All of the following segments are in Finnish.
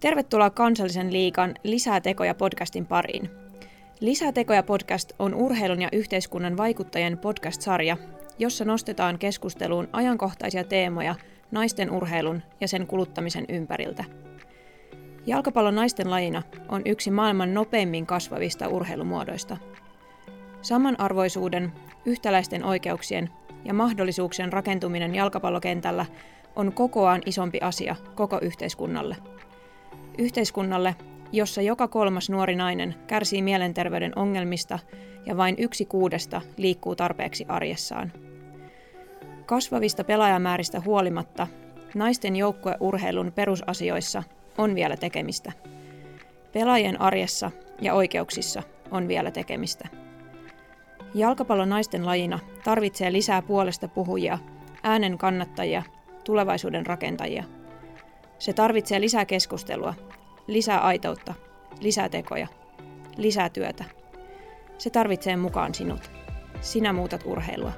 Tervetuloa Kansallisen liikan Lisää tekoja podcastin pariin. Lisää tekoja podcast on urheilun ja yhteiskunnan vaikuttajien podcast-sarja, jossa nostetaan keskusteluun ajankohtaisia teemoja naisten urheilun ja sen kuluttamisen ympäriltä. Jalkapallon naisten lajina on yksi maailman nopeimmin kasvavista urheilumuodoista. Samanarvoisuuden, yhtäläisten oikeuksien ja mahdollisuuksien rakentuminen jalkapallokentällä on kokoaan isompi asia koko yhteiskunnalle – Yhteiskunnalle, jossa joka kolmas nuori nainen kärsii mielenterveyden ongelmista ja vain yksi kuudesta liikkuu tarpeeksi arjessaan. Kasvavista pelaajamääristä huolimatta naisten joukkueurheilun perusasioissa on vielä tekemistä. Pelaajien arjessa ja oikeuksissa on vielä tekemistä. Jalkapallon naisten lajina tarvitsee lisää puolesta puhujia, äänen kannattajia, tulevaisuuden rakentajia – se tarvitsee lisää keskustelua, lisää aitoutta, lisää tekoja, lisää työtä. Se tarvitsee mukaan sinut. Sinä muutat urheilua.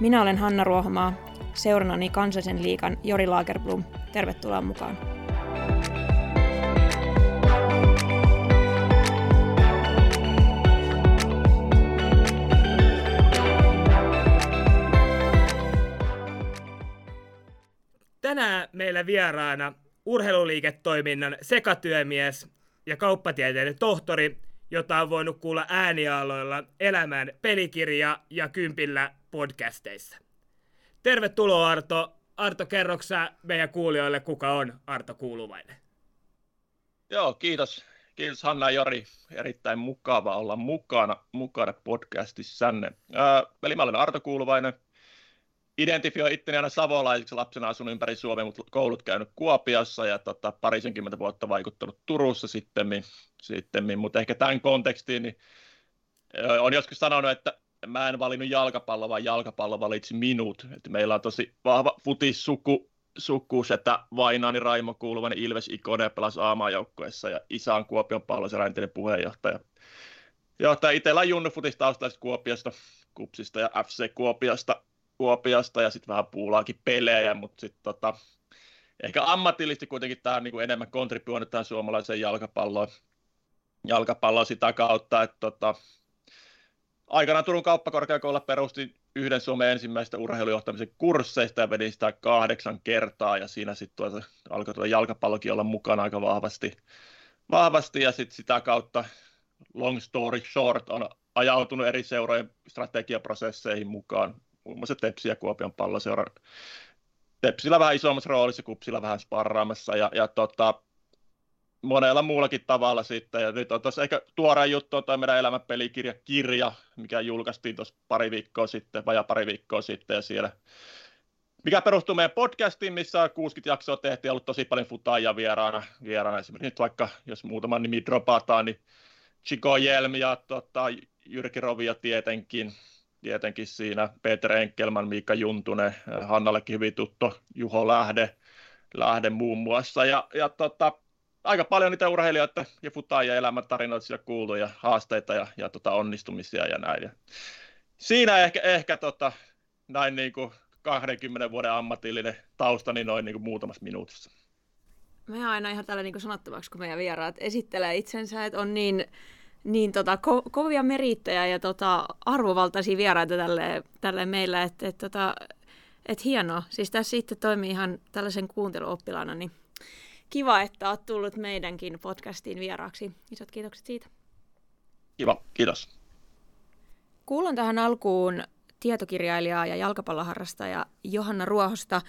Minä olen Hanna Ruohomaa, seurannani Kansallisen liikan Jori Lagerblom. Tervetuloa mukaan. Tänään meillä vieraana urheiluliiketoiminnan sekatyömies ja kauppatieteiden tohtori, jota on voinut kuulla äänialoilla Elämän pelikirja ja Kympillä podcasteissa. Tervetuloa Arto. Arto, kerroksä meidän kuulijoille, kuka on Arto Kuuluvainen? Joo, kiitos. Kiitos Hanna Jori. Erittäin mukava olla mukana, mukana podcastissanne. Ää, eli mä olen Arto Kuuluvainen, identifioi itteni aina savolaiseksi lapsena asunut ympäri Suomea, mutta koulut käynyt Kuopiossa ja tota, parisenkymmentä vuotta vaikuttanut Turussa sitten, sitten mutta ehkä tämän kontekstiin niin on joskus sanonut, että mä en valinnut jalkapalloa, vaan jalkapallo valitsi minut. Että meillä on tosi vahva futissuku, suku, että Vainaani Raimo kuuluvainen Ilves Ikone pelasi A-maajoukkueessa ja isä on Kuopion pallosen entinen puheenjohtaja. Johtaja itsellä on Junnu Futis Kuopiosta, Kupsista ja FC Kuopiosta Kuopiosta ja sitten vähän puulaakin pelejä, mutta sitten tota, ehkä ammatillisesti kuitenkin tämä on niin kuin enemmän kontribuoinut tähän suomalaiseen jalkapalloon, jalkapalloon sitä kautta, että tota, aikanaan Turun kauppakorkeakoululla perustin yhden Suomen ensimmäistä urheilujohtamisen kursseista ja vedin sitä kahdeksan kertaa ja siinä sitten tuota, alkoi tuota jalkapallokin olla mukana aika vahvasti, vahvasti ja sitten sitä kautta long story short on ajautunut eri seurojen strategiaprosesseihin mukaan muun muassa Tepsi ja Kuopion palloseura. Tepsillä vähän isommassa roolissa, Kupsilla vähän sparraamassa ja, ja tota, monella muullakin tavalla sitten. Ja nyt on tuossa ehkä tuoreen juttu on meidän elämänpelikirja kirja, mikä julkaistiin tuossa pari viikkoa sitten, vajaa pari viikkoa sitten, ja siellä mikä perustuu meidän podcastiin, missä on 60 jaksoa tehty ja ollut tosi paljon futaajia vieraana. vieraana. Esimerkiksi nyt vaikka, jos muutama nimi dropataan, niin Chico Jelm ja tota, Jyrki Rovia tietenkin, tietenkin siinä Peter Enkelman, Miikka Juntunen, Hannallekin hyvin tuttu Juho Lähde, Lähde muun muassa. Ja, ja tota, aika paljon niitä urheilijoita ja futaajia elämäntarinoita siellä kuuluu ja haasteita ja, ja tota onnistumisia ja näin. Ja siinä ehkä, ehkä tota, näin niin kuin 20 vuoden ammatillinen taustani noin niin kuin muutamassa minuutissa. Me aina ihan tällä niin sanottavaksi, kun meidän vieraat esittelee itsensä, että on niin niin tota, ko- kovia merittäjä ja tota, arvovaltaisia vieraita tälle, tälle meillä, että et, tota, et hienoa. Siis tässä itse toimii ihan tällaisen kuunteluoppilaana, niin kiva, että olet tullut meidänkin podcastiin vieraaksi. Isot kiitokset siitä. Kiva, kiitos. Kuulun tähän alkuun tietokirjailijaa ja jalkapalloharrastaja Johanna Ruohosta,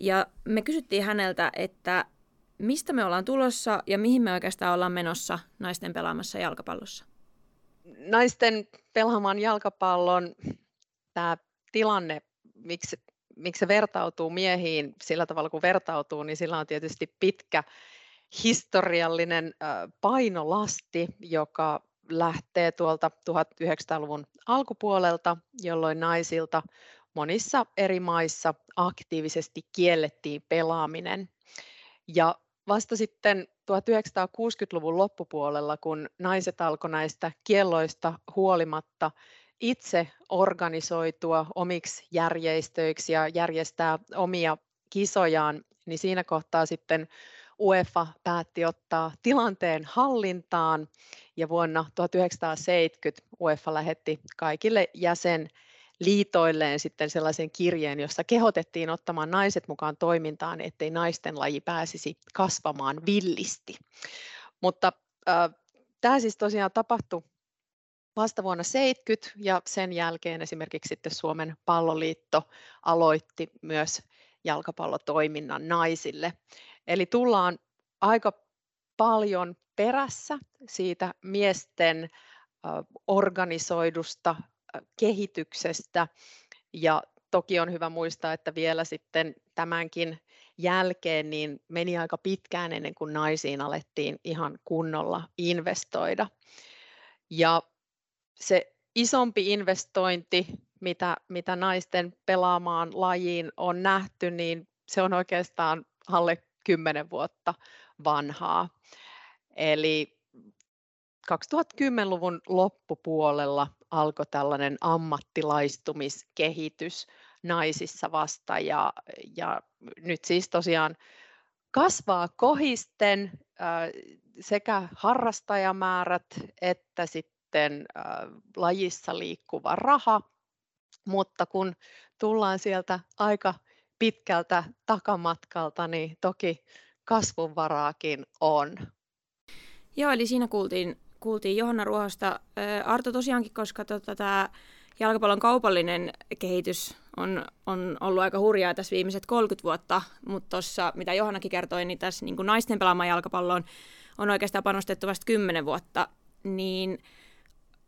ja me kysyttiin häneltä, että mistä me ollaan tulossa ja mihin me oikeastaan ollaan menossa naisten pelaamassa jalkapallossa? Naisten pelaamaan jalkapallon tämä tilanne, miksi, miksi se vertautuu miehiin sillä tavalla kuin vertautuu, niin sillä on tietysti pitkä historiallinen painolasti, joka lähtee tuolta 1900-luvun alkupuolelta, jolloin naisilta monissa eri maissa aktiivisesti kiellettiin pelaaminen. Ja vasta sitten 1960-luvun loppupuolella, kun naiset alkoi näistä kielloista huolimatta itse organisoitua omiksi järjestöiksi ja järjestää omia kisojaan, niin siinä kohtaa sitten UEFA päätti ottaa tilanteen hallintaan. Ja vuonna 1970 UEFA lähetti kaikille jäsenliitoilleen sitten sellaisen kirjeen, jossa kehotettiin ottamaan naiset mukaan toimintaan, ettei naisten laji pääsisi kasvamaan villisti. Mutta äh, tämä siis tosiaan tapahtui vasta vuonna 70 ja sen jälkeen esimerkiksi sitten Suomen palloliitto aloitti myös jalkapallotoiminnan naisille. Eli tullaan aika paljon perässä siitä miesten organisoidusta kehityksestä ja toki on hyvä muistaa, että vielä sitten tämänkin jälkeen niin meni aika pitkään ennen kuin naisiin alettiin ihan kunnolla investoida. Ja se isompi investointi, mitä, mitä naisten pelaamaan lajiin on nähty, niin se on oikeastaan alle 10 vuotta vanhaa. Eli 2010-luvun loppupuolella alkoi tällainen ammattilaistumiskehitys naisissa vasta ja, ja nyt siis tosiaan kasvaa kohisten sekä harrastajamäärät että sitten lajissa liikkuva raha, mutta kun tullaan sieltä aika pitkältä takamatkalta, niin toki kasvunvaraakin on. Joo, eli siinä kuultiin, kuultiin Johanna Ruohosta. Arto tosiaankin, koska tota, tämä jalkapallon kaupallinen kehitys on, on ollut aika hurjaa tässä viimeiset 30 vuotta, mutta tuossa, mitä Johannakin kertoi, niin tässä niin kuin naisten pelaamaan jalkapalloon on oikeastaan panostettu vasta 10 vuotta, niin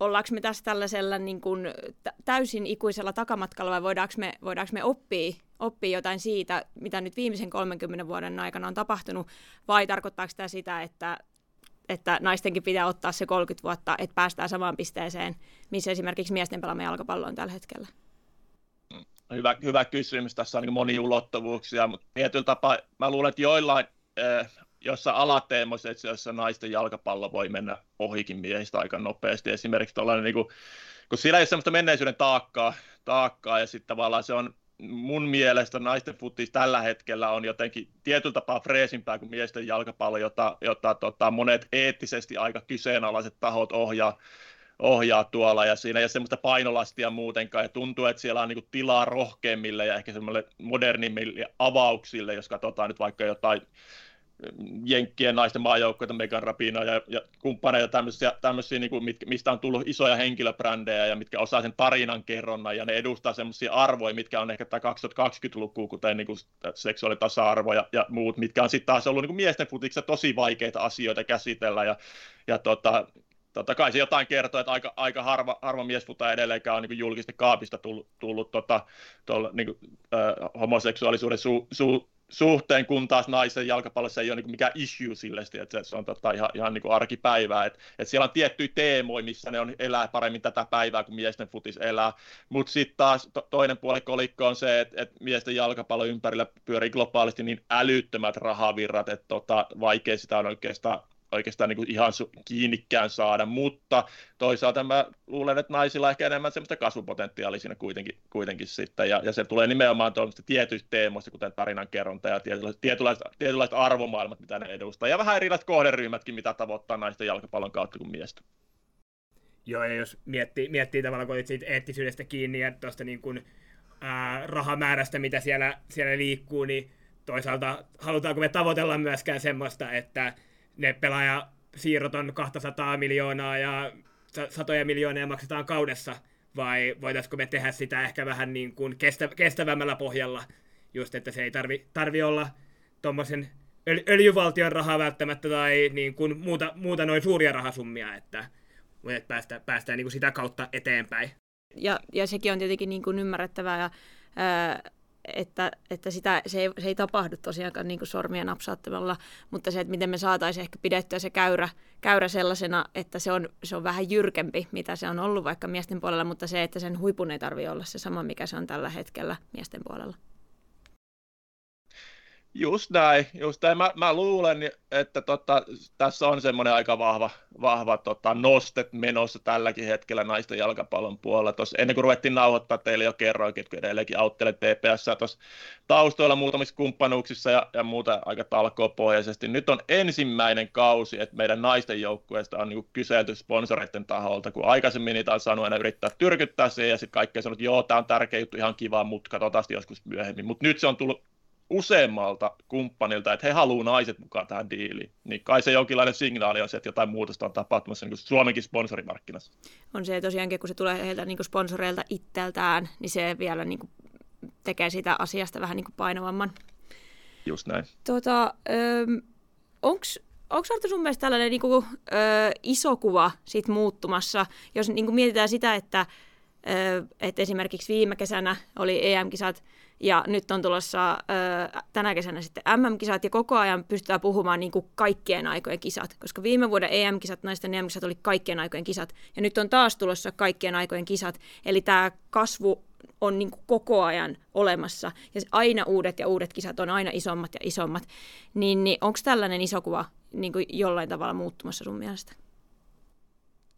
ollaanko me tässä tällaisella niin kuin täysin ikuisella takamatkalla vai voidaanko me, voidaanko me oppia, oppia jotain siitä, mitä nyt viimeisen 30 vuoden aikana on tapahtunut, vai tarkoittaako tämä sitä, että, että naistenkin pitää ottaa se 30 vuotta, että päästään samaan pisteeseen, missä esimerkiksi miesten pelaama jalkapallo on tällä hetkellä? Hyvä, hyvä kysymys. Tässä on niin monia ulottuvuuksia, mutta tietyllä tapaa mä luulen, että joillain äh, jossa alateemoissa, jossa naisten jalkapallo voi mennä ohikin miehistä aika nopeasti. Esimerkiksi tuollainen, niin kuin, kun siellä ei ole sellaista menneisyyden taakkaa, taakkaa ja sitten tavallaan se on mun mielestä naisten futis tällä hetkellä on jotenkin tietyllä tapaa freesimpää kuin miesten jalkapallo, jota, jota tota, monet eettisesti aika kyseenalaiset tahot ohjaa, ohjaa tuolla. Ja siinä ei ole semmoista painolastia muutenkaan. Ja tuntuu, että siellä on niin tilaa rohkeimmille ja ehkä semmoille modernimmille avauksille, jos katsotaan nyt vaikka jotain Jenkkien naisten maajoukkoita, Megan Rapinoa ja, ja kumppaneita, tämmöisiä, tämmöisiä niin kuin, mit, mistä on tullut isoja henkilöbrändejä ja mitkä osaa sen tarinan kerronnan ja ne edustaa semmoisia arvoja, mitkä on ehkä tämä 2020-luku, kuten niin kuin seksuaalitasa-arvo ja, ja muut, mitkä on sitten taas ollut niin kuin miesten futiksessa tosi vaikeita asioita käsitellä ja, ja tota, totta kai se jotain kertoo, että aika, aika harva, harva miesfuta edelleenkään on niin julkisesti kaapista tullut, tullut tota, tuolla, niin kuin, äh, homoseksuaalisuuden su, su, suhteen, kun taas naisen jalkapallossa ei ole niin mikään issue sille, että se on tota ihan, ihan niin arkipäivää. Et, et siellä on tiettyjä teemoja, missä ne on elää paremmin tätä päivää kuin miesten futis elää. Mutta sitten taas to, toinen puoli kolikko on se, että et miesten jalkapallo ympärillä pyörii globaalisti niin älyttömät rahavirrat, että tota, vaikea sitä on oikeastaan oikeastaan niin kuin ihan su- kiinnikkään saada, mutta toisaalta mä luulen, että naisilla ehkä enemmän semmoista kasvupotentiaalia siinä kuitenkin, kuitenkin sitten, ja, ja se tulee nimenomaan tuollaisista tietyistä teemoista, kuten tarinankerronta ja tietynlaiset, tietynlaiset arvomaailmat, mitä ne edustaa, ja vähän erilaiset kohderyhmätkin, mitä tavoittaa naisten jalkapallon kautta kuin miestä. Joo, ja jos miettii, miettii tavallaan, kun siitä eettisyydestä kiinni ja tuosta niin kuin, ää, rahamäärästä, mitä siellä, siellä liikkuu, niin toisaalta halutaanko me tavoitella myöskään semmoista, että ne pelaajasiirrot on 200 miljoonaa ja satoja miljoonia maksetaan kaudessa, vai voitaisiko me tehdä sitä ehkä vähän niin kuin kestä, kestävämmällä pohjalla, just että se ei tarvi, tarvi olla tuommoisen öl, öljyvaltion rahaa välttämättä tai niin kuin muuta, muuta noin suuria rahasummia, että, että päästä, päästään niin kuin sitä kautta eteenpäin. Ja, ja sekin on tietenkin niin kuin ymmärrettävää ja ää, että, että sitä, se, ei, se ei tapahdu tosiaankaan niin kuin sormia napsauttamalla, mutta se, että miten me saataisiin ehkä pidettyä se käyrä, käyrä sellaisena, että se on, se on vähän jyrkempi, mitä se on ollut vaikka miesten puolella, mutta se, että sen huipun ei tarvitse olla se sama, mikä se on tällä hetkellä miesten puolella. Just näin, just näin. Mä, mä luulen, että tota, tässä on semmoinen aika vahva, vahva tota, nostet menossa tälläkin hetkellä naisten jalkapallon puolella. Tos, ennen kuin ruvettiin nauhoittaa, teille jo kerroinkin, että edelleenkin auttelen TPS taustoilla muutamissa kumppanuuksissa ja, ja muuta aika talkoopohjaisesti. Nyt on ensimmäinen kausi, että meidän naisten joukkueesta on niinku kyselty sponsoreiden taholta, kun aikaisemmin niitä on saanut aina yrittää tyrkyttää siihen ja sitten kaikki on sanonut, että joo, tämä on tärkeä juttu, ihan kiva, mutta katsotaan joskus myöhemmin. Mutta nyt se on tullut useammalta kumppanilta, että he haluaa naiset mukaan tähän diiliin, niin kai se jonkinlainen signaali on se, että jotain muutosta on tapahtumassa niin kuin Suomenkin sponsorimarkkinassa. On se tosiaankin, kun se tulee heiltä niin kuin sponsoreilta itseltään, niin se vielä niin kuin tekee sitä asiasta vähän niin kuin painavamman. Just näin. Tota, onko onko Arto sun mielestä tällainen niin kuin, ö, iso kuva siitä muuttumassa, jos niin kuin mietitään sitä, että, että esimerkiksi viime kesänä oli EM-kisat, ja nyt on tulossa tänä kesänä sitten MM-kisat ja koko ajan pystytään puhumaan niin kuin kaikkien aikojen kisat, koska viime vuoden EM-kisat, naisten EM-kisat oli kaikkien aikojen kisat ja nyt on taas tulossa kaikkien aikojen kisat. Eli tämä kasvu on niin kuin koko ajan olemassa ja aina uudet ja uudet kisat on aina isommat ja isommat. Niin, niin onko tällainen iso kuva niin kuin jollain tavalla muuttumassa sun mielestä?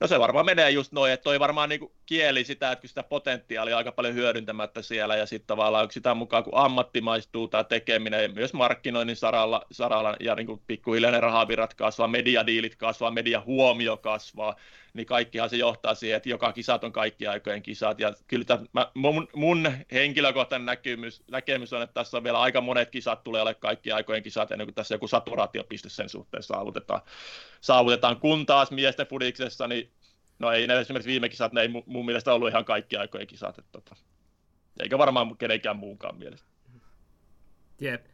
No se varmaan menee just noin, että toi varmaan niin kieli sitä, että sitä potentiaalia aika paljon hyödyntämättä siellä ja sitten tavallaan sitä mukaan, kun ammattimaistuu tämä tekeminen myös markkinoinnin saralla, saralla ja niin pikkuhiljaa ne rahavirrat kasvaa, mediadiilit kasvaa, mediahuomio kasvaa, niin kaikkihan se johtaa siihen, että joka kisat on kaikki aikojen kisat. Ja kyllä tämän, mä, mun, mun henkilökohtainen näkemys, näkemys on, että tässä on vielä aika monet kisat tulee olemaan kaikki aikojen kisat, ennen kuin tässä joku saturaatiopiste sen suhteen saavutetaan. Saavutetaan. Kun taas miesten fudiksessa, niin no ei ne esimerkiksi viime kisat, ne ei mun, mielestä ollut ihan kaikki aikojen kisat. Että, tota, eikä varmaan kenenkään muunkaan mielestä. Jep.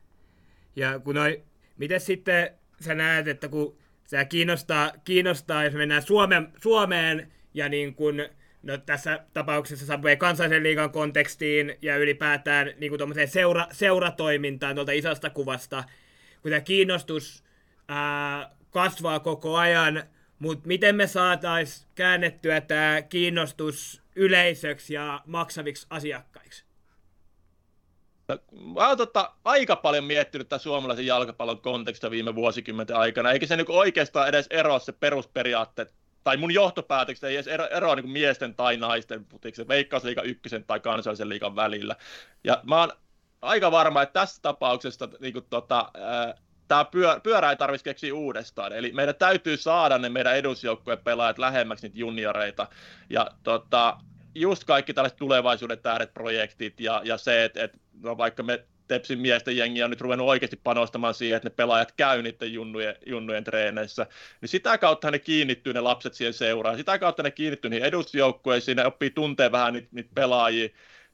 Ja kun noi, miten sitten sä näet, että kun se kiinnostaa, kiinnostaa, jos mennään Suomen, Suomeen ja niin kun, no tässä tapauksessa Subway kansallisen liigan kontekstiin ja ylipäätään niin kuin seura, seuratoimintaan tuolta isosta kuvasta, kun tämä kiinnostus ää, kasvaa koko ajan, mutta miten me saataisiin käännettyä tämä kiinnostus yleisöksi ja maksaviksi asiakkaiksi? Mä oon tota, aika paljon miettinyt tämän suomalaisen jalkapallon konteksta viime vuosikymmenten aikana, eikä se niin oikeastaan edes eroa se perusperiaatteet, tai mun johtopäätökset ei edes ero, eroa niin miesten tai naisten putiksen, veikkausliikan ykkösen tai kansallisen liikan välillä. Ja mä oon aika varma, että tässä tapauksessa niin kuin, tota, tämä pyör, pyörä ei tarvitsisi keksiä uudestaan. Eli meidän täytyy saada ne meidän edusjoukkojen pelaajat lähemmäksi niitä junioreita. Ja tota, just kaikki tällaiset tulevaisuuden tähdet projektit ja, ja se, että, että no vaikka me Tepsin miesten jengi on nyt ruvennut oikeasti panostamaan siihen, että ne pelaajat käy niiden junnujen, junnujen treeneissä, niin sitä kautta ne kiinnittyy ne lapset siihen seuraan, sitä kautta ne kiinnittyy niihin edusjoukkueisiin, ne oppii tuntea vähän niitä, niitä pelaajia,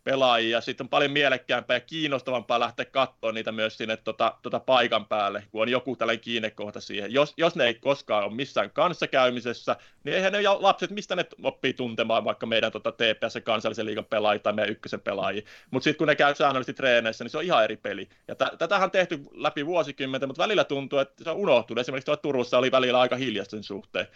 pelaajia. Sitten on paljon mielekkäämpää ja kiinnostavampaa lähteä katsoa niitä myös sinne tota, tota paikan päälle, kun on joku tällainen kiinnekohta siihen. Jos, jos ne ei koskaan ole missään kanssakäymisessä, niin eihän ne lapset, mistä ne oppii tuntemaan vaikka meidän tota TPS kansallisen liigan pelaajia tai meidän ykkösen pelaajia. Mutta sitten kun ne käy säännöllisesti treeneissä, niin se on ihan eri peli. Ja t- tätähän on tehty läpi vuosikymmenten, mutta välillä tuntuu, että se on unohtunut. Esimerkiksi tuolla Turussa oli välillä aika hiljaisten suhteen.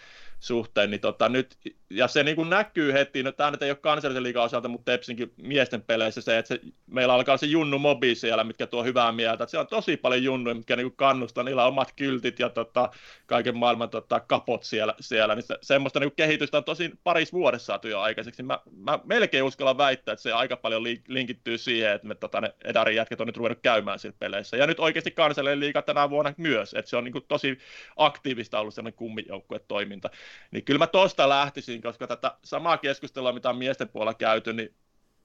suhteen niin tota, nyt, ja se niin näkyy heti, no tämä nyt ei ole kansallisen liigan osalta, mutta Tepsinkin miesten naisten peleissä se, että se, meillä alkaa se junnu mobi siellä, mitkä tuo hyvää mieltä. Että siellä on tosi paljon junnuja, mitkä niinku kannustaa, niillä on omat kyltit ja tota, kaiken maailman tota, kapot siellä. siellä. Niin se, semmoista niinku kehitystä on tosi parissa vuodessa saatu jo aikaiseksi. Mä, mä melkein uskallan väittää, että se aika paljon linkittyy siihen, että me tota, ne Edarin jätket on nyt ruvennut käymään siellä peleissä. Ja nyt oikeasti kansallinen liiga tänä vuonna myös, että se on niinku tosi aktiivista ollut sellainen kummijoukkuetoiminta. Niin kyllä mä tosta lähtisin, koska tätä samaa keskustelua, mitä on miesten puolella käyty, niin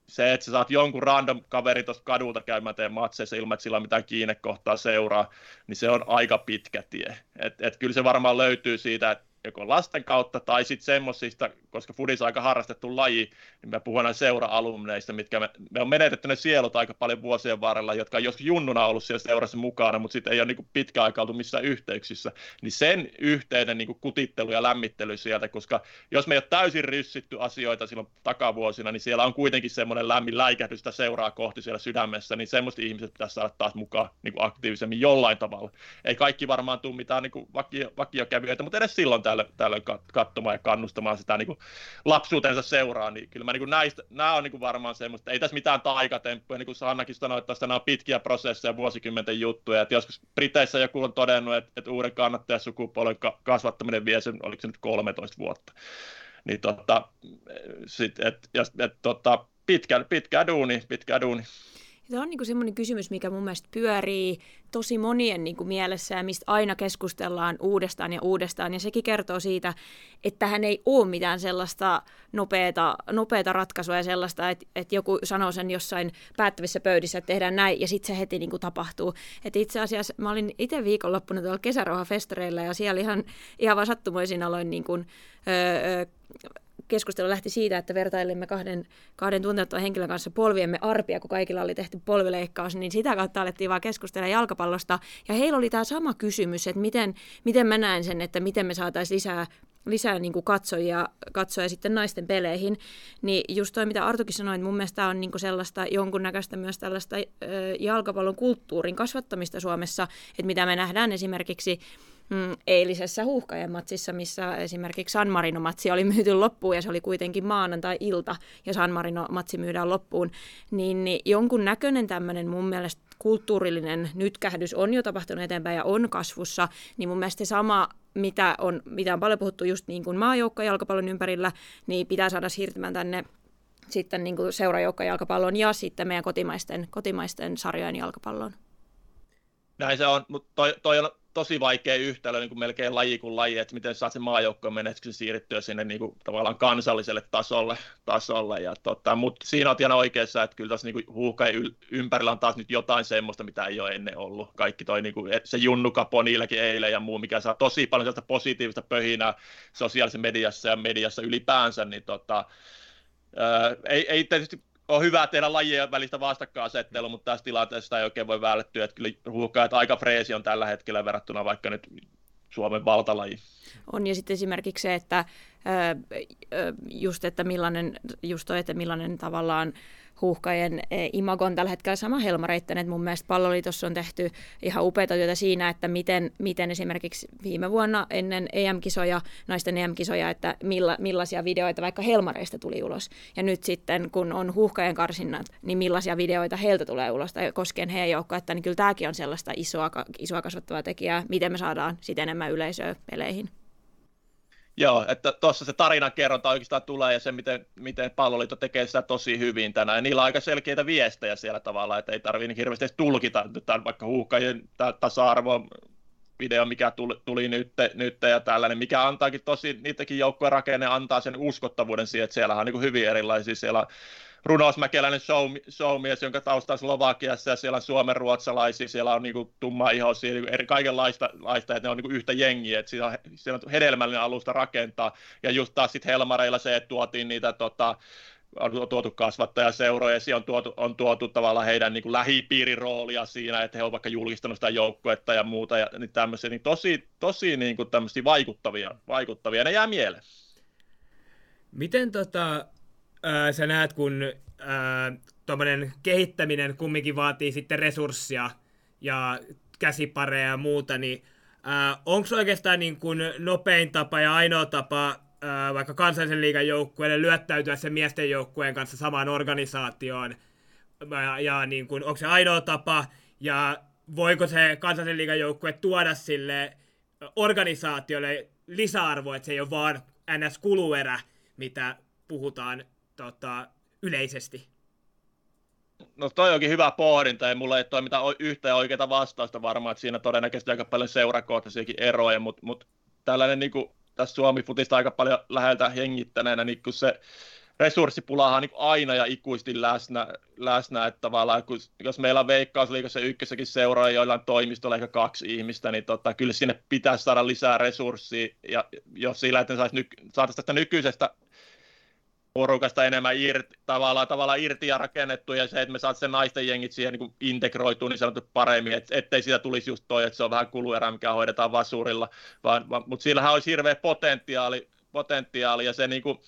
se, että sä saat jonkun random kaveri tuosta kadulta käymään teidän matseissa ilman, että sillä on mitään kiinnekohtaa seuraa, niin se on aika pitkä tie. Et, et kyllä se varmaan löytyy siitä, että joko lasten kautta tai sitten semmoisista, koska fudis on aika harrastettu laji, niin me puhun näistä seura-alumneista, mitkä me, me on menetetty ne sielut aika paljon vuosien varrella, jotka on joskus junnuna ollut siellä seurassa mukana, mutta sitten ei ole niin pitkä aika oltu missään yhteyksissä, niin sen yhteyden niin kutittelu ja lämmittely sieltä, koska jos me ei ole täysin ryssitty asioita silloin takavuosina, niin siellä on kuitenkin semmoinen lämmin läikähdystä seuraa kohti siellä sydämessä, niin semmoista ihmiset pitäisi saada taas mukaan niin aktiivisemmin jollain tavalla. Ei kaikki varmaan tule mitään niin vakio, vakiokävijöitä, mutta edes silloin tällöin, tällöin katsomaan ja kannustamaan sitä niin kuin lapsuutensa seuraa, niin kyllä mä niin kuin näistä, nämä on niin kuin varmaan semmoista, ei tässä mitään taikatemppuja, niin kuin Sannakin sanoi, että nämä on pitkiä prosesseja, vuosikymmenten juttuja, että joskus Briteissä joku on todennut, että, että uuden kannattajasukupolven kasvattaminen vie sen, oliko se nyt 13 vuotta, niin tota, sit, et, et, et, tota, pitkä, pitkä duuni, pitkä duuni. Tämä on niin semmoinen kysymys, mikä mun mielestä pyörii tosi monien niin kuin mielessä ja mistä aina keskustellaan uudestaan ja uudestaan. Ja sekin kertoo siitä, että hän ei ole mitään sellaista nopeata, nopeata ratkaisua ja sellaista, että, että joku sanoo sen jossain päättävissä pöydissä, että tehdään näin ja sitten se heti niin kuin tapahtuu. Et itse asiassa mä olin itse viikonloppuna tuolla kesärohafestareilla ja siellä ihan, ihan vaan sattumoisin aloin niin kuin, öö, keskustelu lähti siitä, että vertailimme kahden, kahden tuntemattoman henkilön kanssa polviemme arpia, kun kaikilla oli tehty polvileikkaus, niin sitä kautta alettiin vaan keskustella jalkapallosta. Ja heillä oli tämä sama kysymys, että miten, miten mä näen sen, että miten me saataisiin lisää lisää niin kuin katsojia, katsojia sitten naisten peleihin, niin just toi, mitä Artukin sanoi, että mun mielestä on niin kuin sellaista jonkunnäköistä myös tällaista ö, jalkapallon kulttuurin kasvattamista Suomessa, että mitä me nähdään esimerkiksi mm, eilisessä huuhkajan matsissa, missä esimerkiksi San Marino-matsi oli myyty loppuun ja se oli kuitenkin maanantai-ilta ja San Marino-matsi myydään loppuun, niin, niin jonkun näköinen tämmöinen mun mielestä kulttuurillinen nytkähdys on jo tapahtunut eteenpäin ja on kasvussa, niin mun mielestä se sama, mitä on, mitä on paljon puhuttu just niin kuin maajoukkojalkapallon ympärillä, niin pitää saada siirtymään tänne sitten niin kuin ja sitten meidän kotimaisten, kotimaisten sarjojen jalkapalloon. Näin se on, mutta toi, toi on tosi vaikea yhtälö niin kuin melkein laji kuin laji, että miten saat sen maajoukkojen menestyksen siirrettyä sinne niin kuin, tavallaan kansalliselle tasolle. tasolle. Ja, tota, mutta siinä on ihan oikeassa, että kyllä tässä niin huuhkajien ympärillä on taas nyt jotain semmoista, mitä ei ole ennen ollut. Kaikki toi niin kuin, se Junnukapo niilläkin eilen ja muu, mikä saa tosi paljon sellaista positiivista pöhinää sosiaalisessa mediassa ja mediassa ylipäänsä, niin tota, ää, ei, ei tietysti on hyvä tehdä lajien välistä vastakkainasettelua, mutta tässä tilanteessa ei oikein voi välttyä, että kyllä huuhkajat aika freesi on tällä hetkellä verrattuna vaikka nyt Suomen valtalaji. On, ja sitten esimerkiksi se, että just, että millainen, just toi, että millainen tavallaan huuhkajien e, imagon tällä hetkellä sama helmareitten, että mun mielestä palloliitossa on tehty ihan upeita työtä siinä, että miten, miten esimerkiksi viime vuonna ennen EM-kisoja, naisten EM-kisoja, että milla, millaisia videoita vaikka helmareista tuli ulos. Ja nyt sitten, kun on huuhkajien karsinnat, niin millaisia videoita heiltä tulee ulos tai koskien heidän että niin kyllä tämäkin on sellaista isoa, isoa kasvattavaa tekijää, miten me saadaan sitten enemmän yleisöä peleihin. Joo, että tuossa se tarinan kerronta oikeastaan tulee ja se, miten, miten palloliitto tekee sitä tosi hyvin tänään. Ja niillä on aika selkeitä viestejä siellä tavalla, että ei tarvitse niin hirveästi edes tulkita, että vaikka huuhkajien tasa-arvo video, mikä tuli, tuli nyt, nyt, ja tällainen, mikä antaakin tosi, niitäkin joukkojen rakenne antaa sen uskottavuuden siihen, että siellä on niin hyvin erilaisia, siellä runousmäkeläinen show, showmies, jonka tausta on Slovakiassa ja siellä on suomen ruotsalaisia, siellä on niinku tumma ihoisia, niinku eri, kaikenlaista, laista, että ne on niinku yhtä jengiä, että siellä, siellä on hedelmällinen alusta rakentaa, ja just taas sitten Helmareilla se, että tuotiin niitä tota, on tuotu kasvattajaseuroja, ja on tuotu, on tuotu tavallaan heidän niin kuin lähipiiriroolia siinä, että he ovat vaikka julkistanut sitä joukkuetta ja muuta, ja niin tämmöisiä, niin tosi, tosi niin kuin vaikuttavia, vaikuttavia, ne jää mieleen. Miten tota, äh, sä näet, kun äh, kehittäminen kumminkin vaatii sitten resurssia ja käsipareja ja muuta, niin äh, onko oikeastaan niin kuin nopein tapa ja ainoa tapa äh, vaikka kansallisen liigan joukkueelle lyöttäytyä sen miesten joukkueen kanssa samaan organisaatioon, ja, ja niin kuin, onko se ainoa tapa, ja voiko se kansallisen liigan joukkue tuoda sille organisaatiolle lisäarvoa, että se ei ole vaan NS-kuluerä, mitä puhutaan tota, yleisesti? No toi onkin hyvä pohdinta, ja mulla ei ole mitään yhtä oikeaa vastausta varmaan, että siinä todennäköisesti aika paljon seurakohtaisiakin eroja, mutta mut tällainen niin kuin, tässä Suomi-futista aika paljon läheltä hengittäneenä, niin kun se resurssipulahan niin aina ja ikuisesti läsnä, läsnä että tavallaan kun, jos meillä on Veikkausliikassa ykkössäkin seuraa, joilla on toimistolla ehkä kaksi ihmistä, niin tota, kyllä sinne pitäisi saada lisää resurssia, ja jos sillä, että saataisiin tästä nykyisestä porukasta enemmän irti, tavallaan, tavallaan irti ja rakennettu, ja se, että me saat sen naisten jengit siihen niin integroitua niin sanottu paremmin, et, ettei siitä tulisi just toi, että se on vähän kuluerä, mikä hoidetaan vasurilla, vaan, vaan, mutta sillähän olisi hirveä potentiaali, potentiaali ja se niin kuin,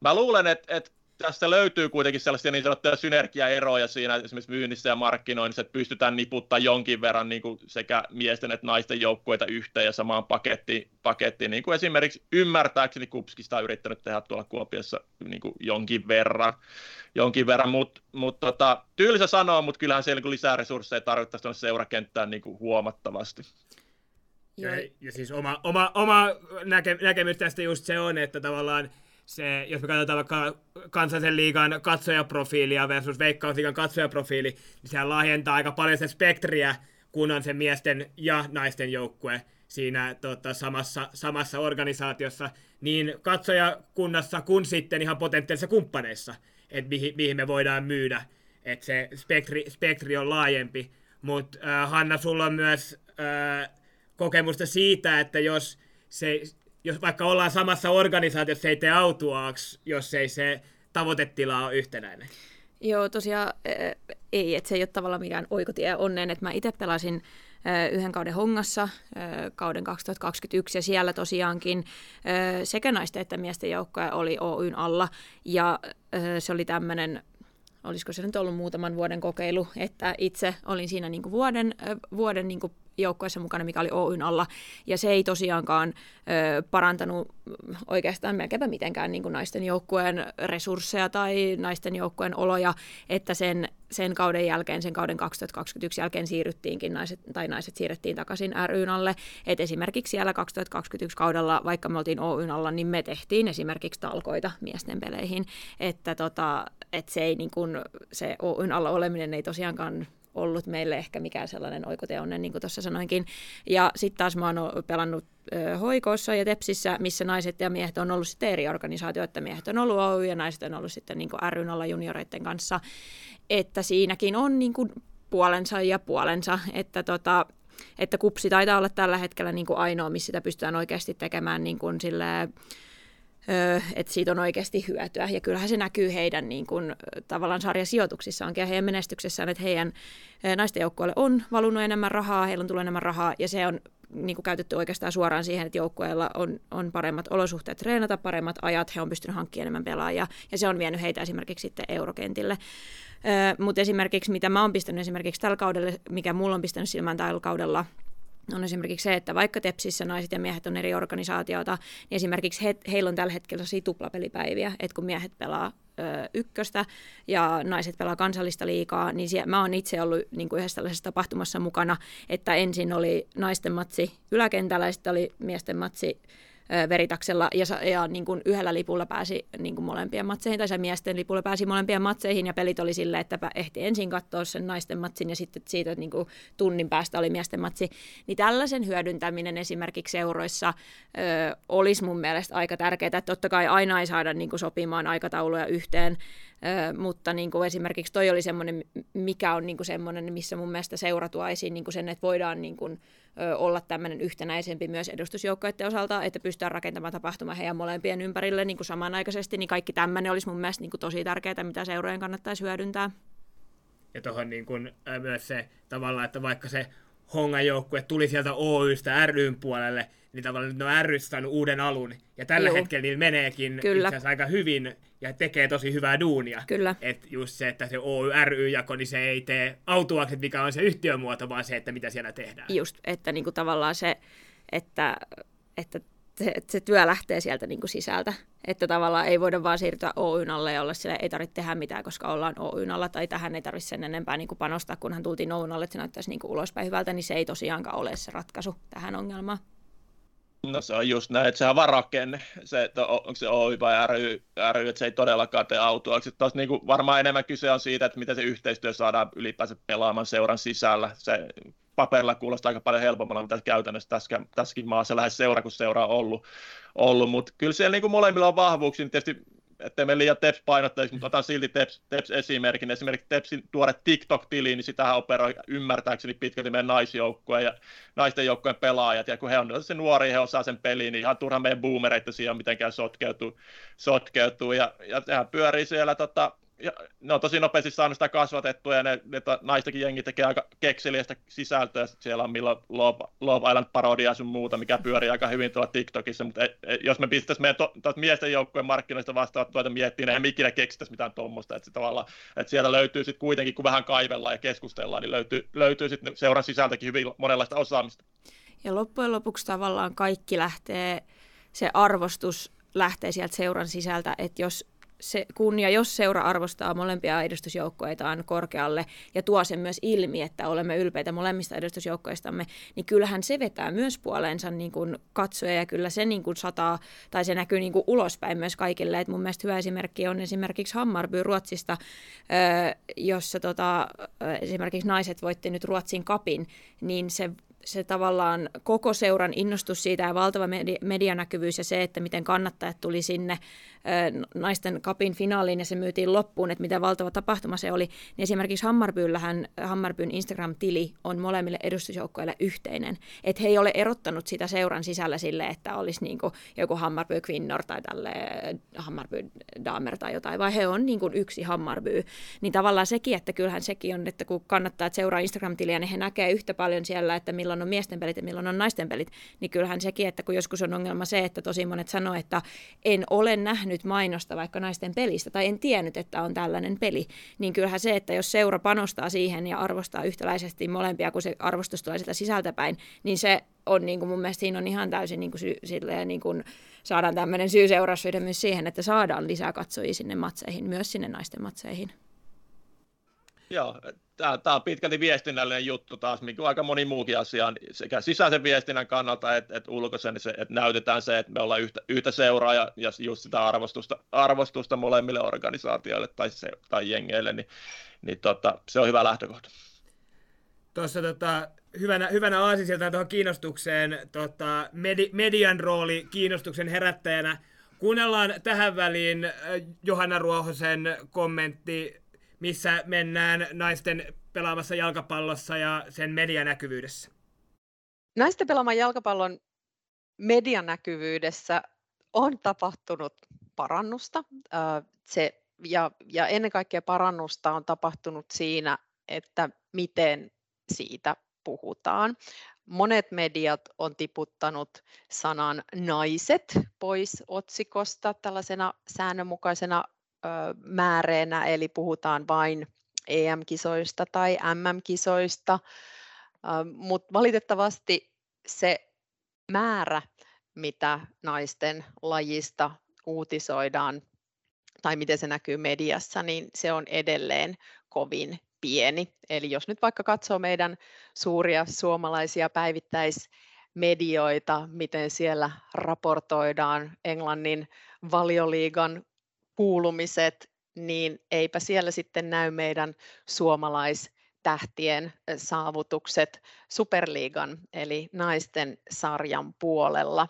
mä luulen, että, että tästä löytyy kuitenkin sellaisia niin sanottuja synergiaeroja siinä esimerkiksi myynnissä ja markkinoinnissa, että pystytään niputtaa jonkin verran niin kuin sekä miesten että naisten joukkueita yhteen ja samaan pakettiin, pakettiin. Niin kuin esimerkiksi ymmärtääkseni Kupskista on yrittänyt tehdä tuolla Kuopiossa niin kuin jonkin verran, jonkin verran. Mutta mut, tota, tylsä sanoa, mutta kyllähän siellä niin lisää resursseja tarvittaisiin tuonne seurakenttään niin kuin huomattavasti. Ja, ja siis oma, oma, oma näke, näkemys tästä just se on, että tavallaan se, jos me katsotaan vaikka kansallisen liigan katsojaprofiilia versus veikkausliigan katsojaprofiili, niin sehän laajentaa aika paljon se spektriä, kun on se miesten ja naisten joukkue siinä tota, samassa, samassa organisaatiossa, niin katsojakunnassa kuin sitten ihan potentiaalisissa kumppaneissa, että mihin, mihin me voidaan myydä, että se spektri, spektri on laajempi. Mutta äh, Hanna, sulla on myös äh, kokemusta siitä, että jos se jos vaikka ollaan samassa organisaatiossa, ei tee autuaaksi, jos ei se tavoitetila ole yhtenäinen. Joo, tosiaan ei, että se ei ole tavallaan mikään oikotie onneen, että mä itse pelasin yhden kauden Hongassa kauden 2021 ja siellä tosiaankin sekä naisten että miesten joukkoja oli Oyn alla ja se oli tämmöinen olisiko se nyt ollut muutaman vuoden kokeilu, että itse olin siinä niin vuoden, vuoden niin joukkueessa mukana, mikä oli Oyn alla, ja se ei tosiaankaan ö, parantanut oikeastaan melkeinpä mitenkään niin kuin naisten joukkueen resursseja tai naisten joukkueen oloja, että sen, sen kauden jälkeen, sen kauden 2021 jälkeen siirryttiinkin, naiset, tai naiset siirrettiin takaisin ryn alle, että esimerkiksi siellä 2021 kaudella, vaikka me oltiin Oyn alla, niin me tehtiin esimerkiksi talkoita miesten peleihin, että tota, et se, ei, niin kuin, se Oyn alla oleminen ei tosiaankaan ollut meille ehkä mikään sellainen oikoteonnen, niin kuin tuossa sanoinkin. Ja sitten taas mä oon pelannut hoikossa ja Tepsissä, missä naiset ja miehet on ollut sitten eri organisaatioita. Miehet on ollut Oy ja naiset on ollut sitten niin ryn alla junioreiden kanssa. Että siinäkin on niin kuin puolensa ja puolensa, että tota, että kupsi taitaa olla tällä hetkellä niin kuin ainoa, missä sitä pystytään oikeasti tekemään niin kuin silleen, että siitä on oikeasti hyötyä. Ja kyllähän se näkyy heidän niin kuin, tavallaan sarjasijoituksissaankin ja heidän menestyksessään, että heidän naisten joukkueelle on valunut enemmän rahaa, heillä on tullut enemmän rahaa ja se on niin kuin käytetty oikeastaan suoraan siihen, että joukkueella on, on paremmat olosuhteet treenata, paremmat ajat, he on pystynyt hankkimaan enemmän pelaajia ja se on vienyt heitä esimerkiksi sitten eurokentille. Mutta esimerkiksi mitä mä oon pistänyt esimerkiksi tällä kaudella, mikä mulla on pistänyt silmään tällä kaudella, on esimerkiksi se, että vaikka Tepsissä naiset ja miehet on eri organisaatioita, niin esimerkiksi he, heillä on tällä hetkellä tuplapelipäiviä, että kun miehet pelaa ö, ykköstä ja naiset pelaa kansallista liikaa, niin siellä, mä oon itse ollut niin kuin yhdessä tällaisessa tapahtumassa mukana, että ensin oli naisten matsi yläkentällä sitten oli miesten matsi veritaksella ja, ja niin kuin yhdellä lipulla pääsi niin kuin molempien matseihin, tai se miesten lipulla pääsi molempien matseihin, ja pelit oli sille, että ehti ensin katsoa sen naisten matsin, ja sitten siitä niin kuin tunnin päästä oli miesten matsi. Niin tällaisen hyödyntäminen esimerkiksi seuroissa ö, olisi mun mielestä aika tärkeää, että totta kai aina ei saada niin kuin sopimaan aikatauluja yhteen, Ö, mutta niin kuin esimerkiksi toi oli semmoinen, mikä on niin kuin semmoinen, missä mun mielestä seura tuo esiin niin kuin sen, että voidaan niin kuin, olla tämmöinen yhtenäisempi myös edustusjoukkoiden osalta, että pystytään rakentamaan tapahtuma heidän molempien ympärille niin kuin samanaikaisesti, niin kaikki tämmöinen olisi mun mielestä niin kuin tosi tärkeää, mitä seurojen kannattaisi hyödyntää. Ja tuohon niin kuin, myös se tavalla, että vaikka se Hongan joukkue tuli sieltä Oystä ryn puolelle, niin tavallaan ne on rystä saanut uuden alun. Ja tällä Juu. hetkellä niin meneekin Kyllä. itse aika hyvin ja tekee tosi hyvää duunia. Kyllä. Et just se, että se Oy-ry-jako, niin se ei tee autuaksi, mikä on se yhtiömuoto, vaan se, että mitä siellä tehdään. Just, että niinku tavallaan se, että, että se, se työ lähtee sieltä niin kuin sisältä. Että tavallaan ei voida vaan siirtyä Oyn alle ja olla sille, ei tarvitse tehdä mitään, koska ollaan Oyn alla, tai tähän ei tarvitse sen enempää niin kuin panostaa, kunhan tultiin Oyn alle, että se näyttäisi niin kuin ulospäin hyvältä, niin se ei tosiaankaan ole se ratkaisu tähän ongelmaan. No se on just näin, että sehän on rakenne, se, että onko se Oy vai ry, ry että se ei todellakaan tee autuaksi. Taas niin kuin varmaan enemmän kyse on siitä, että miten se yhteistyö saadaan ylipäänsä pelaamaan seuran sisällä. Se paperilla kuulostaa aika paljon helpommalla, mitä käytännössä tässä, tässäkin maassa lähes seura, kun seura on ollut. ollut. Mutta kyllä siellä niin kuin molemmilla on vahvuuksia, niin tietysti ettei me liian Teps painottaisi, mutta otan silti Teps, Teps esimerkin. Esimerkiksi Tepsin tuore TikTok-tili, niin sitähän operoi ymmärtääkseni pitkälti meidän naisjoukkue ja naisten joukkueen pelaajat. Ja kun he on se nuori, he osaa sen peliin, niin ihan turha meidän boomereita siihen mitenkään sotkeutuu. sotkeutuu. Ja, ja sehän pyörii siellä tota, ja ne on tosi nopeasti saanut sitä kasvatettua, ja ne, ne naistakin jengi tekee aika kekseliästä sisältöä. siellä on milloin Love, Love Island-parodia sun muuta, mikä pyörii aika hyvin tuolla TikTokissa, mutta jos me pistäisiin meidän to, to, miesten joukkueen markkinoista vastaavat tuota miettiä, niin eihän ikinä keksittäisi mitään tuommoista, että, tavalla, että siellä löytyy sitten kuitenkin, kun vähän kaivellaan ja keskustellaan, niin löytyy, löytyy sitten seuran sisältäkin hyvin monenlaista osaamista. Ja loppujen lopuksi tavallaan kaikki lähtee, se arvostus lähtee sieltä seuran sisältä, että jos se, kun ja jos seura arvostaa molempia edustusjoukkoitaan korkealle ja tuo sen myös ilmi, että olemme ylpeitä molemmista edustusjoukkoistamme, niin kyllähän se vetää myös puoleensa niin kuin katsoja ja kyllä se niin kuin sataa tai se näkyy niin kuin ulospäin myös kaikille. Et mun mielestä hyvä esimerkki on esimerkiksi Hammarby Ruotsista, jossa tota, esimerkiksi naiset voitti nyt Ruotsin kapin, niin se se tavallaan koko seuran innostus siitä ja valtava medianäkyvyys ja se, että miten kannattajat tuli sinne naisten kapin finaaliin ja se myytiin loppuun, että mitä valtava tapahtuma se oli, niin esimerkiksi Hammarbyllähän Hammarbyn Instagram-tili on molemmille edustusjoukkoille yhteinen. Että he ei ole erottanut sitä seuran sisällä sille, että olisi niin joku Hammarby Kvinnor tai tälle Hammarby Damer tai jotain, vai he on niin yksi Hammarby. Niin tavallaan sekin, että kyllähän sekin on, että kun kannattaa seuraa Instagram-tiliä, niin he näkee yhtä paljon siellä, että milloin on miesten pelit ja milloin on naisten pelit, niin kyllähän sekin, että kun joskus on ongelma se, että tosi monet sanoo, että en ole nähnyt mainosta vaikka naisten pelistä tai en tiennyt, että on tällainen peli, niin kyllähän se, että jos seura panostaa siihen ja arvostaa yhtäläisesti molempia, kun se arvostus tulee sitä sisältäpäin, niin se on niin kuin mun mielestä siinä on ihan täysin niin kuin sy- silleen, niin kuin saadaan tämmöinen syy-seuraussyhde myös siihen, että saadaan lisää katsojia sinne matseihin, myös sinne naisten matseihin. Joo, tämä on pitkälti viestinnällinen juttu taas, mikä on aika moni muukin asia sekä sisäisen viestinnän kannalta että, että ulkoisen, se, että näytetään se, että me ollaan yhtä, yhtä seuraa ja, ja just sitä arvostusta, arvostusta molemmille organisaatioille tai, se, tai jengeille, niin, niin tota, se on hyvä lähtökohta. Tuossa tota, hyvänä, hyvänä aasisilta tuohon kiinnostukseen, tota, medi, median rooli kiinnostuksen herättäjänä. Kuunnellaan tähän väliin Johanna Ruohosen kommentti missä mennään naisten pelaamassa jalkapallossa ja sen medianäkyvyydessä? Naisten pelaaman jalkapallon medianäkyvyydessä on tapahtunut parannusta. Se, ja, ja ennen kaikkea parannusta on tapahtunut siinä, että miten siitä puhutaan. Monet mediat on tiputtanut sanan naiset pois otsikosta tällaisena säännönmukaisena määreenä, eli puhutaan vain EM-kisoista tai MM-kisoista, mutta valitettavasti se määrä, mitä naisten lajista uutisoidaan tai miten se näkyy mediassa, niin se on edelleen kovin pieni. Eli jos nyt vaikka katsoo meidän suuria suomalaisia päivittäismedioita, miten siellä raportoidaan Englannin valioliigan kuulumiset, niin eipä siellä sitten näy meidän suomalaistähtien saavutukset Superliigan eli naisten sarjan puolella.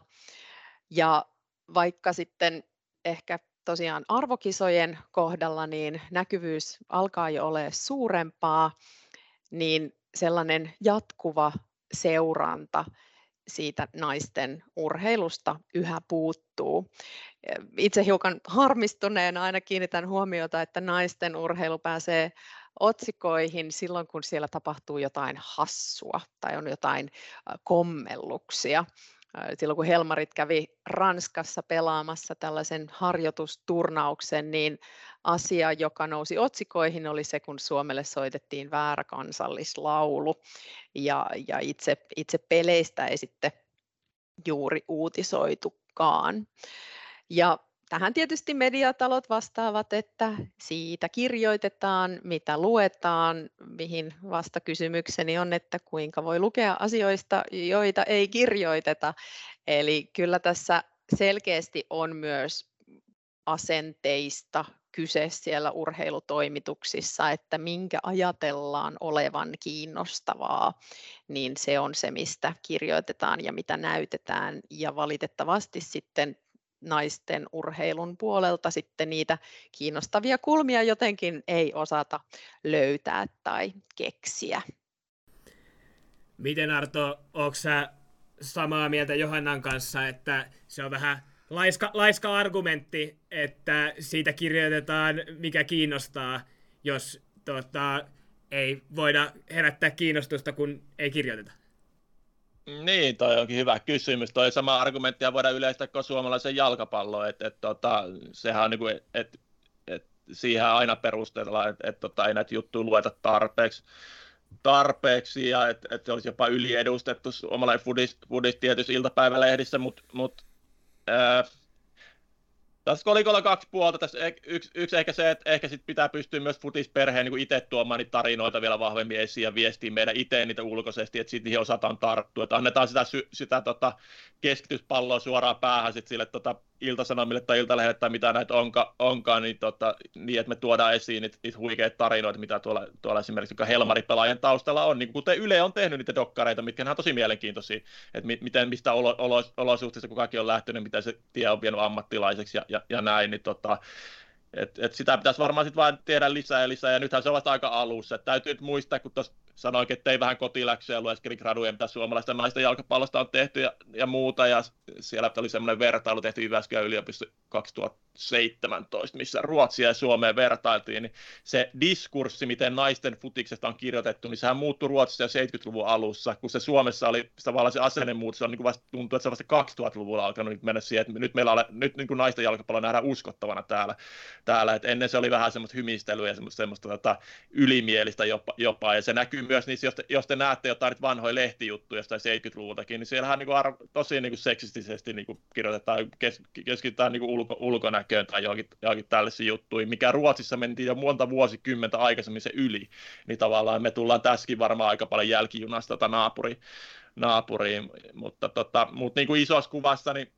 Ja vaikka sitten ehkä tosiaan arvokisojen kohdalla niin näkyvyys alkaa jo olla suurempaa, niin sellainen jatkuva seuranta siitä naisten urheilusta yhä puuttuu. Itse hiukan harmistuneena aina kiinnitän huomiota, että naisten urheilu pääsee otsikoihin silloin, kun siellä tapahtuu jotain hassua tai on jotain kommelluksia. Silloin kun Helmarit kävi Ranskassa pelaamassa tällaisen harjoitusturnauksen, niin asia, joka nousi otsikoihin, oli se, kun Suomelle soitettiin väärä kansallislaulu. Ja, ja itse, itse peleistä ei sitten juuri uutisoitukaan. Ja tähän tietysti mediatalot vastaavat, että siitä kirjoitetaan, mitä luetaan, mihin vastakysymykseni on, että kuinka voi lukea asioista, joita ei kirjoiteta. Eli kyllä tässä selkeästi on myös asenteista kyse siellä urheilutoimituksissa, että minkä ajatellaan olevan kiinnostavaa, niin se on se, mistä kirjoitetaan ja mitä näytetään. Ja valitettavasti sitten naisten urheilun puolelta sitten niitä kiinnostavia kulmia jotenkin ei osata löytää tai keksiä. Miten Arto, onko sä samaa mieltä Johannan kanssa, että se on vähän laiska, laiska argumentti, että siitä kirjoitetaan mikä kiinnostaa, jos tota, ei voida herättää kiinnostusta, kun ei kirjoiteta. Niin, toi onkin hyvä kysymys. Toi sama argumenttia voidaan yleistää kuin suomalaisen jalkapallon, että et, tota, sehän on niin kuin, et, et, siihen aina perustellaan, että et, tota, ei näitä juttuja lueta tarpeeksi tarpeeksi ja että et olisi jopa yliedustettu suomalainen fudis, fudis tietyissä iltapäivälehdissä, mutta mut, tässä kolikolla kaksi puolta. Tässä yksi, yksi ehkä se, että ehkä sit pitää pystyä myös futisperheen niin itse tuomaan niitä tarinoita vielä vahvemmin esiin ja viestiä meidän itse niitä ulkoisesti, että sitten niihin osataan tarttua. Että annetaan sitä, sitä tota, keskityspalloa suoraan päähän sit sille tota, iltasanomille tai iltalehdelle tai mitä näitä onka, onkaan, niin, tota, niin, että me tuodaan esiin niitä, niitä huikeita tarinoita, mitä tuolla, tuolla esimerkiksi Helmari-pelaajien taustalla on, niin kuten Yle on tehnyt niitä dokkareita, mitkä on tosi mielenkiintoisia, että miten, mistä olo, olo, olosuhteissa kukakin on lähtenyt, mitä se tie on vienyt ammattilaiseksi ja, ja, ja näin, niin tota, et, et sitä pitäisi varmaan sitten vain tiedä lisää ja lisää, ja nythän se on vasta aika alussa. Et täytyy nyt muistaa, kun tuossa sanoinkin, että ei vähän kotiläksyä lueskeli graduja, mitä suomalaista naisten jalkapallosta on tehty ja, ja muuta, ja siellä oli semmoinen vertailu tehty Jyväskylän yliopisto 2017, missä Ruotsia ja Suomea vertailtiin, niin se diskurssi, miten naisten futiksesta on kirjoitettu, niin sehän muuttui Ruotsissa jo 70-luvun alussa, kun se Suomessa oli tavallaan se asennemuutos, on niin kuin vasta, tuntuu, että se vasta 2000-luvulla alkanut mennä siihen, että nyt meillä on, nyt niin kuin naisten jalkapallo nähdään uskottavana täällä, täällä. että ennen se oli vähän semmoista hymistelyä ja semmoista, semmoista tota, ylimielistä jopa, jopa, ja se näkyy myös niissä, jos te, jos te näette jotain vanhoja lehtijuttuja jostain 70-luvultakin, niin siellähän niin kuin arvo, tosi niin kuin seksistisesti niin kuin kirjoitetaan, kes, keskitytään niin kuin ulko, ulkonäköön tai johonkin, johonkin tällaisiin juttuihin, mikä Ruotsissa mentiin jo monta vuosikymmentä aikaisemmin se yli, niin tavallaan me tullaan tässäkin varmaan aika paljon jälkijunasta tota naapuri, naapuriin, mutta, tota, mutta niin kuin isossa kuvassa, niin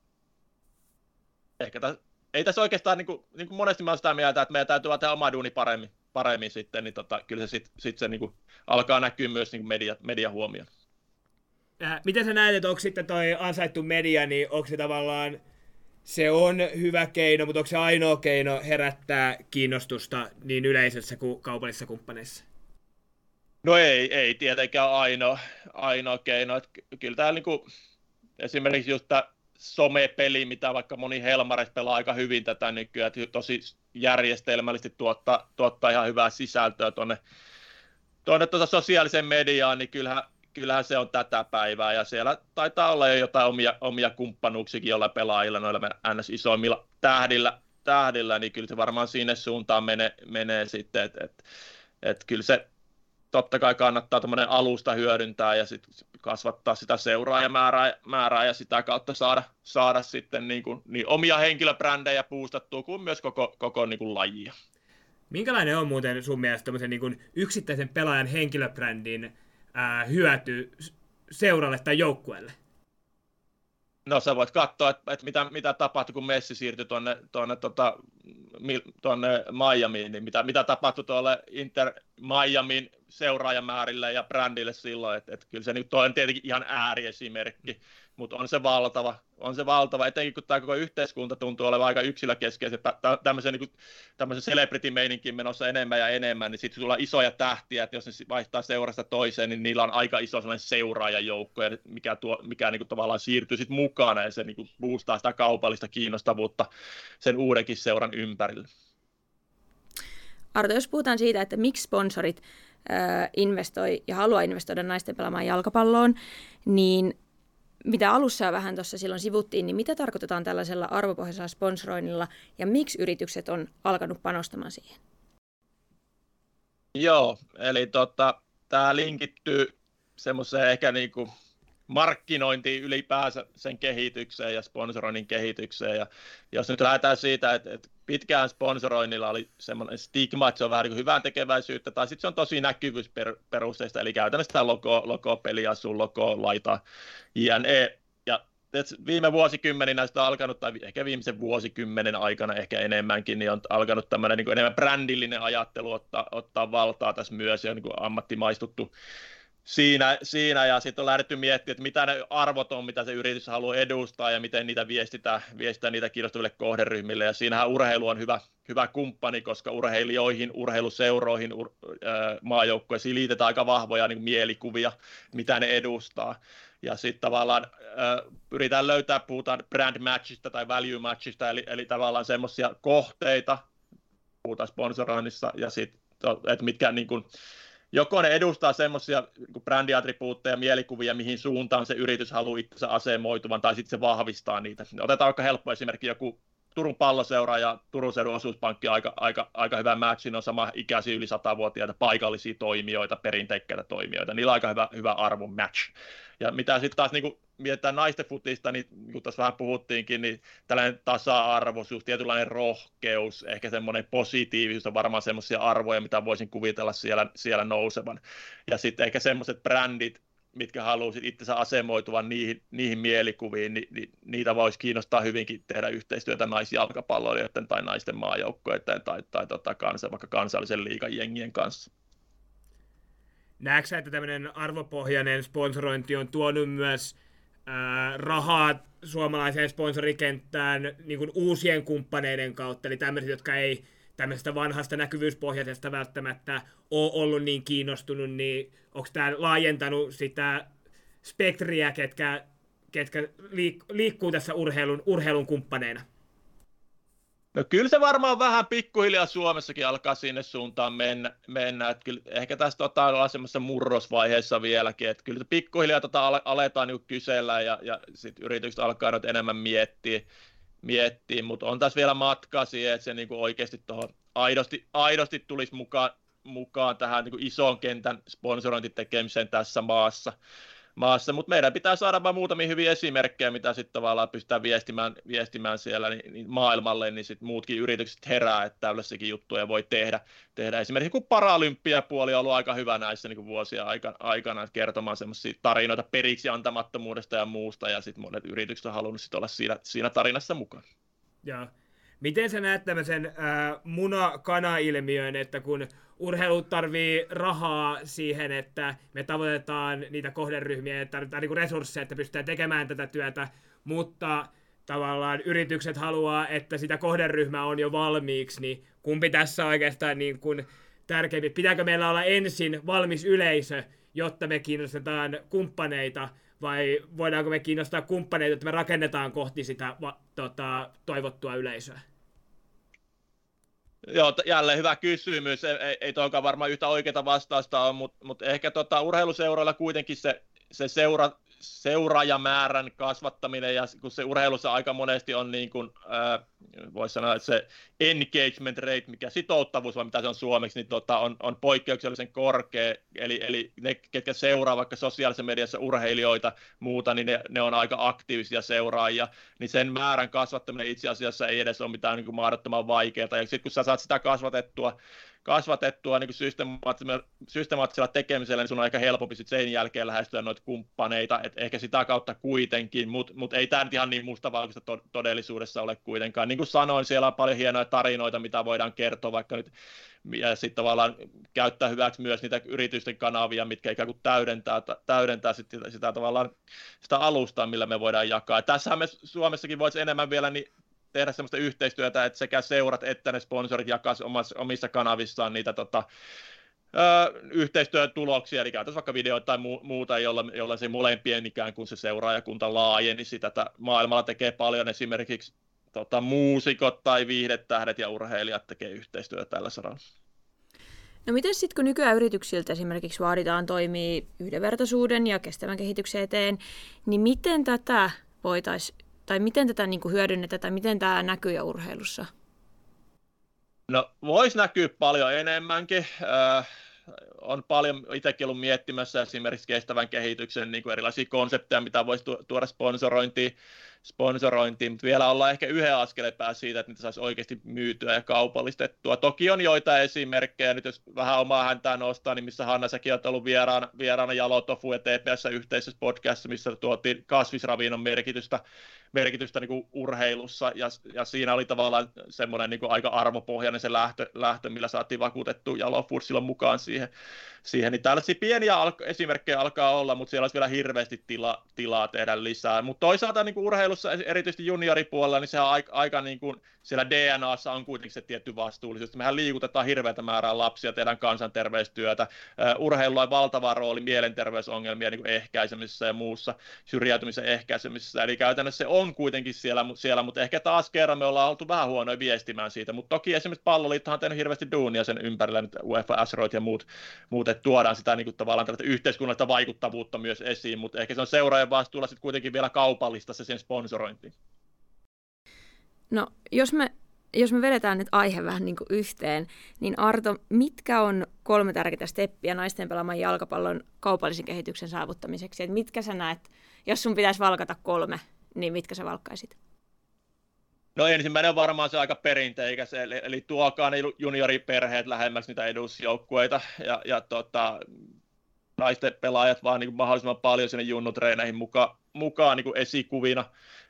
ehkä täs, ei tässä oikeastaan, niin kuin, niin kuin monesti mä olen sitä mieltä, että meidän täytyy tehdä oma duuni paremmin, paremmin sitten, niin tota, kyllä se sitten sit se niin kuin, alkaa näkyä myös niin media, media huomioon. Äh, miten sä näet, että onko sitten toi ansaittu media, niin onko se tavallaan, se on hyvä keino, mutta onko se ainoa keino herättää kiinnostusta niin yleisössä kuin kaupallisissa kumppaneissa? No ei, ei tietenkään ainoa, ainoa keino. Että kyllä täällä niin esimerkiksi just tämä somepeli, mitä vaikka moni Helmares pelaa aika hyvin tätä nykyään, että tosi järjestelmällisesti tuottaa, tuottaa ihan hyvää sisältöä tuonne tuonne tuota sosiaaliseen mediaan, niin kyllähän, kyllähän se on tätä päivää, ja siellä taitaa olla jo jotain omia, omia kumppanuuksikin joilla pelaajilla, noilla ns. isoimmilla tähdillä, tähdillä, niin kyllä se varmaan sinne suuntaan menee, menee sitten, että et, et kyllä se totta kai kannattaa tuommoinen alusta hyödyntää ja sit kasvattaa sitä seuraajamäärää määrää ja sitä kautta saada, saada sitten niin, kuin, niin omia henkilöbrändejä puustattua kuin myös koko, koko niin kuin lajia. Minkälainen on muuten sun mielestä niin kuin yksittäisen pelaajan henkilöbrändin ää, hyöty seuralle tai joukkueelle? No sä voit katsoa, että, että mitä, mitä tapahtui, kun Messi siirtyi tuonne, tuonne, tuota, tuonne Miamiin, niin mitä, mitä tapahtui tuolle Inter Miamin seuraajamäärille ja brändille silloin, että, että kyllä se nyt on tietenkin ihan ääriesimerkki, mutta on se valtava, on se valtava, etenkin kun tämä koko yhteiskunta tuntuu olevan aika yksilökeskeisen, tämmöisen, niin tämmöisen celebrity-meininkin menossa enemmän ja enemmän, niin sitten tulee isoja tähtiä, että jos ne vaihtaa seurasta toiseen, niin niillä on aika iso sellainen seuraajajoukko, mikä, tuo, mikä niin kuin tavallaan siirtyy sitten mukana, ja se niin kuin boostaa sitä kaupallista kiinnostavuutta sen uudenkin seuran ympärille. Arto, jos puhutaan siitä, että miksi sponsorit investoi ja haluaa investoida naisten pelaamaan jalkapalloon, niin mitä alussa vähän tuossa silloin sivuttiin, niin mitä tarkoitetaan tällaisella arvopohjaisella sponsoroinnilla ja miksi yritykset on alkanut panostamaan siihen? Joo, eli tota, tämä linkittyy semmoiseen ehkä niinku markkinointiin ylipäänsä sen kehitykseen ja sponsoroinnin kehitykseen. Ja jos nyt lähdetään siitä, että, että pitkään sponsoroinnilla oli semmoinen stigma, että se on vähän niin hyvän tekeväisyyttä, tai sitten se on tosi näkyvyysperusteista, eli käytännössä tämä logo, logo sun logo, laita, jne. Ja viime vuosikymmeninä sitä on alkanut, tai ehkä viimeisen vuosikymmenen aikana ehkä enemmänkin, niin on alkanut tämmöinen niin enemmän brändillinen ajattelu ottaa, ottaa valtaa tässä myös, ja niin ammattimaistuttu siinä, siinä ja sitten on lähdetty miettimään, että mitä ne arvot on, mitä se yritys haluaa edustaa ja miten niitä viestitään, viestitään niitä kiinnostaville kohderyhmille. Ja siinähän urheilu on hyvä, hyvä kumppani, koska urheilijoihin, urheiluseuroihin, ur, äh, maajoukkueisiin liitetään aika vahvoja niin mielikuvia, mitä ne edustaa. ja sitten tavallaan äh, löytää, puhutaan brand matchista tai value matchista, eli, eli tavallaan semmoisia kohteita, puhutaan sponsoroinnissa, ja sitten, että mitkä niin kuin, joko ne edustaa semmoisia brändiattribuutteja, mielikuvia, mihin suuntaan se yritys haluaa itsensä asemoituvan, tai sitten se vahvistaa niitä. Otetaan vaikka helppo esimerkki, joku Turun palloseura ja Turun seudun osuuspankki aika, aika, aika hyvä match, ne on sama ikäisiä yli 100-vuotiaita paikallisia toimijoita, perinteikkäitä toimijoita, niillä on aika hyvä, hyvä arvon match. Ja mitä sitten taas niin mietitään naisten futista, niin kun tässä vähän puhuttiinkin, niin tällainen tasa-arvoisuus, tietynlainen rohkeus, ehkä semmoinen positiivisuus on varmaan semmoisia arvoja, mitä voisin kuvitella siellä, siellä nousevan. Ja sitten ehkä semmoiset brändit, mitkä haluaisit itsensä asemoituvan niihin, niihin mielikuviin, niin, niin niitä voisi kiinnostaa hyvinkin tehdä yhteistyötä naisjalkapalloilijoiden tai naisten maajoukkojen tai, tai, tota, kansa, vaikka kansallisen liigan jengien kanssa. Näetkö että tämmöinen arvopohjainen sponsorointi on tuonut myös ää, rahaa suomalaiseen sponsorikenttään niin kuin uusien kumppaneiden kautta, eli tämmöiset, jotka ei tämmöisestä vanhasta näkyvyyspohjaisesta välttämättä ole ollut niin kiinnostunut, niin onko tämä laajentanut sitä spektriä, ketkä, ketkä liik- liikkuu tässä urheilun, urheilun kumppaneina? No kyllä se varmaan vähän pikkuhiljaa Suomessakin alkaa sinne suuntaan mennä, mennä. että kyllä ehkä tästä tota, ollaan semmoisessa murrosvaiheessa vieläkin, että kyllä pikkuhiljaa tota aletaan niin kysellä ja, ja sitten yritykset alkaa nyt enemmän miettiä, miettiä, mutta on tässä vielä matkaa siihen, että se niin kuin oikeasti tuohon aidosti, aidosti tulisi mukaan, mukaan tähän niin kuin ison kentän sponsorointitekemiseen tässä maassa maassa, mutta meidän pitää saada vain muutamia hyviä esimerkkejä, mitä sitten tavallaan pystytään viestimään, viestimään siellä niin, niin maailmalle, niin sitten muutkin yritykset herää, että tällaisiakin juttuja voi tehdä. tehdä. Esimerkiksi kun paralympiapuoli on ollut aika hyvä näissä niin vuosia aikana, kertomaan semmoisia tarinoita periksi antamattomuudesta ja muusta, ja sitten monet yritykset on halunnut sit olla siinä, siinä tarinassa mukana. Joo. Miten sä näet tämmöisen äh, muna-kana-ilmiön, että kun urheilu tarvii rahaa siihen, että me tavoitetaan niitä kohderyhmiä, että tarvitaan niin resursseja, että pystytään tekemään tätä työtä, mutta tavallaan yritykset haluaa, että sitä kohderyhmää on jo valmiiksi, niin kumpi tässä oikeastaan niin kuin tärkeämpi? Pitääkö meillä olla ensin valmis yleisö, jotta me kiinnostetaan kumppaneita, vai voidaanko me kiinnostaa kumppaneita, että me rakennetaan kohti sitä va, tota, toivottua yleisöä? Joo, jälleen hyvä kysymys. Ei, ei, ei varmaan yhtä oikeaa vastausta ole, mutta, mutta ehkä tota, urheiluseuroilla kuitenkin se, se seura, seuraajamäärän kasvattaminen, ja kun se urheilussa aika monesti on niin kuin, äh, voisi sanoa, että se engagement rate, mikä sitouttavuus, vai mitä se on suomeksi, niin tota, on, on poikkeuksellisen korkea, eli, eli ne, ketkä seuraa vaikka sosiaalisessa mediassa urheilijoita muuta, niin ne, ne on aika aktiivisia seuraajia, niin sen määrän kasvattaminen itse asiassa ei edes ole mitään niin kuin mahdottoman vaikeaa, ja sitten kun sä saat sitä kasvatettua, kasvatettua niin systemaattisella, systemaattisella tekemisellä, niin sun on aika helpompi sit sen jälkeen lähestyä noita kumppaneita, et ehkä sitä kautta kuitenkin, mutta mut ei tämä ihan niin mustavalkoista to- todellisuudessa ole kuitenkaan. Niin kuin sanoin, siellä on paljon hienoja tarinoita, mitä voidaan kertoa vaikka nyt, ja sitten tavallaan käyttää hyväksi myös niitä yritysten kanavia, mitkä ikään kuin täydentää, täydentää sit sitä, sitä tavallaan sitä alustaa, millä me voidaan jakaa. Ja tässähän me Suomessakin voisi enemmän vielä niin tehdä sellaista yhteistyötä, että sekä seurat että ne sponsorit jakaisi omissa kanavissaan niitä tota, ö, yhteistyön tuloksia, eli käytäisiin vaikka videoita tai mu- muuta, jolla, jolla se molempien ikään kuin se seuraajakunta laajeni sitä, maailmalla tekee paljon esimerkiksi tota, muusikot tai viihdetähdet ja urheilijat tekee yhteistyötä tällä saralla. No miten sitten, kun nykyään yrityksiltä esimerkiksi vaaditaan toimii yhdenvertaisuuden ja kestävän kehityksen eteen, niin miten tätä voitaisiin tai miten tätä niin kuin hyödynnetään tai miten tämä näkyy urheilussa? No voisi näkyä paljon enemmänkin. Äh, on paljon itsekin ollut miettimässä esimerkiksi kestävän kehityksen niin kuin erilaisia konsepteja, mitä voisi tuoda sponsorointiin, sponsorointiin, mutta vielä ollaan ehkä yhden askeleen päässä siitä, että niitä saisi oikeasti myytyä ja kaupallistettua. Toki on joitain esimerkkejä, nyt jos vähän omaa häntää nostaa, niin missä Hanna säkin on ollut vieraana, vieraana Jalotofu ja TPS yhteisessä podcastissa, missä tuotiin kasvisravinnon merkitystä merkitystä niin kuin urheilussa, ja, ja siinä oli tavallaan semmoinen niin kuin aika arvopohjainen se lähtö, lähtö millä saatiin vakuutettu Jalo Food silloin mukaan siihen, siihen. niin tällaisia pieniä esimerkkejä alkaa olla, mutta siellä olisi vielä hirveästi tila, tilaa tehdä lisää, mutta toisaalta niin kuin urheilussa, erityisesti junioripuolella, niin se on aika, aika niin kuin, siellä DNAssa on kuitenkin se tietty vastuullisuus, mehän liikutetaan hirveätä määrää lapsia, tehdään kansanterveystyötä, urheilulla on valtava rooli mielenterveysongelmien niin ehkäisemisessä ja muussa syrjäytymisen ehkäisemisessä, eli käytännössä se on kuitenkin siellä, siellä, mutta ehkä taas kerran me ollaan oltu vähän huonoja viestimään siitä, mutta toki esimerkiksi palloliittohan on tehnyt hirveästi duunia sen ympärillä, nyt UEFA, Asroid ja muut, muut että tuodaan sitä niin kuin, tavallaan yhteiskunnallista vaikuttavuutta myös esiin, mutta ehkä se on seuraajan vastuulla sitten kuitenkin vielä kaupallista se sen sponsorointi. No, jos me jos me vedetään nyt aihe vähän niin kuin yhteen, niin Arto, mitkä on kolme tärkeää steppiä naisten pelaaman jalkapallon kaupallisen kehityksen saavuttamiseksi? Et mitkä sä näet, jos sun pitäisi valkata kolme, niin mitkä sä valkkaisit? No ensimmäinen on varmaan se aika perinteikäs, eli, eli tuokaa ne junioriperheet lähemmäksi niitä edusjoukkueita ja, ja tota, naisten pelaajat vaan niin kuin mahdollisimman paljon sinne junnutreeneihin mukaan, mukaan niin kuin esikuvina,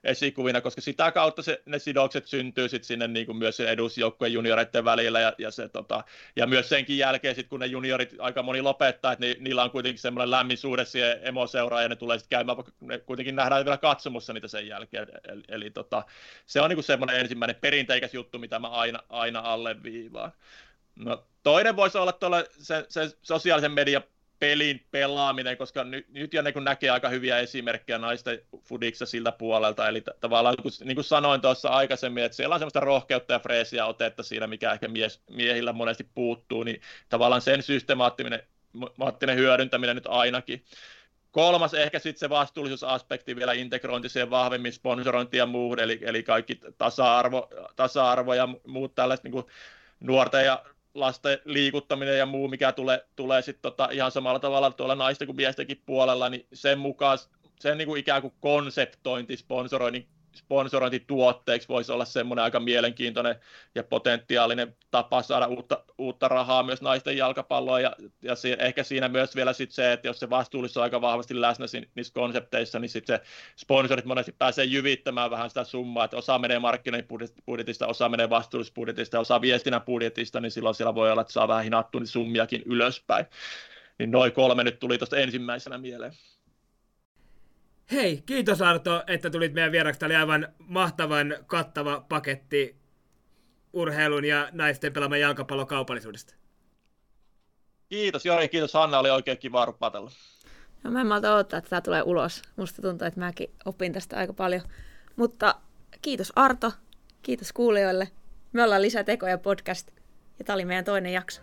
esikuvina, koska sitä kautta se, ne sidokset syntyy sit sinne niin kuin myös edusjoukkueen junioreiden välillä ja, ja, se, tota, ja myös senkin jälkeen sit, kun ne juniorit aika moni lopettaa, että ni, niillä on kuitenkin semmoinen lämmin suhde siihen emoseuraan ja ne tulee sitten käymään, vaikka ne kuitenkin nähdään vielä katsomussa niitä sen jälkeen, eli, eli tota, se on niin kuin semmoinen ensimmäinen perinteikäs juttu, mitä mä aina, aina alleviivaan. No, toinen voisi olla tuolla se, se sosiaalisen median pelin pelaaminen, koska nyt, nyt jo niin näkee aika hyviä esimerkkejä naisten fudiksa siltä puolelta, eli t- tavallaan niin kuin sanoin tuossa aikaisemmin, että siellä on semmoista rohkeutta ja freesiä otetta siinä, mikä ehkä mies, miehillä monesti puuttuu, niin tavallaan sen systemaattinen hyödyntäminen nyt ainakin. Kolmas ehkä sitten se vastuullisuusaspekti vielä integrointi siihen vahvemmin sponsorointi ja muuhun, eli, eli kaikki tasa-arvo, tasa-arvo ja muut tällaiset niin nuorten ja lasten liikuttaminen ja muu, mikä tulee, tulee sitten tota ihan samalla tavalla tuolla naisten kuin miestenkin puolella, niin sen mukaan sen niin kuin ikään kuin konseptointi sponsoroinnin sponsorointituotteeksi voisi olla semmoinen aika mielenkiintoinen ja potentiaalinen tapa saada uutta, uutta rahaa myös naisten jalkapalloon. Ja, ja si, ehkä siinä myös vielä sit se, että jos se vastuullisuus on aika vahvasti läsnä niissä konsepteissa, niin sitten se sponsorit monesti pääsee jyvittämään vähän sitä summaa, että osa menee markkinointibudjetista, osa menee vastuullisuusbudjetista, osa viestinnän budjetista, niin silloin siellä voi olla, että saa vähän hinattua niin summiakin ylöspäin. Niin noin kolme nyt tuli tuosta ensimmäisenä mieleen. Hei, kiitos Arto, että tulit meidän vieraksi. Tämä oli aivan mahtavan kattava paketti urheilun ja naisten pelaaman jalkapallon kaupallisuudesta. Kiitos Jori, kiitos Hanna, oli oikein kiva rupatella. No mä en malta odottaa, että tämä tulee ulos. Musta tuntuu, että mäkin opin tästä aika paljon. Mutta kiitos Arto, kiitos kuulijoille. Me ollaan Lisätekoja podcast ja tämä oli meidän toinen jakso.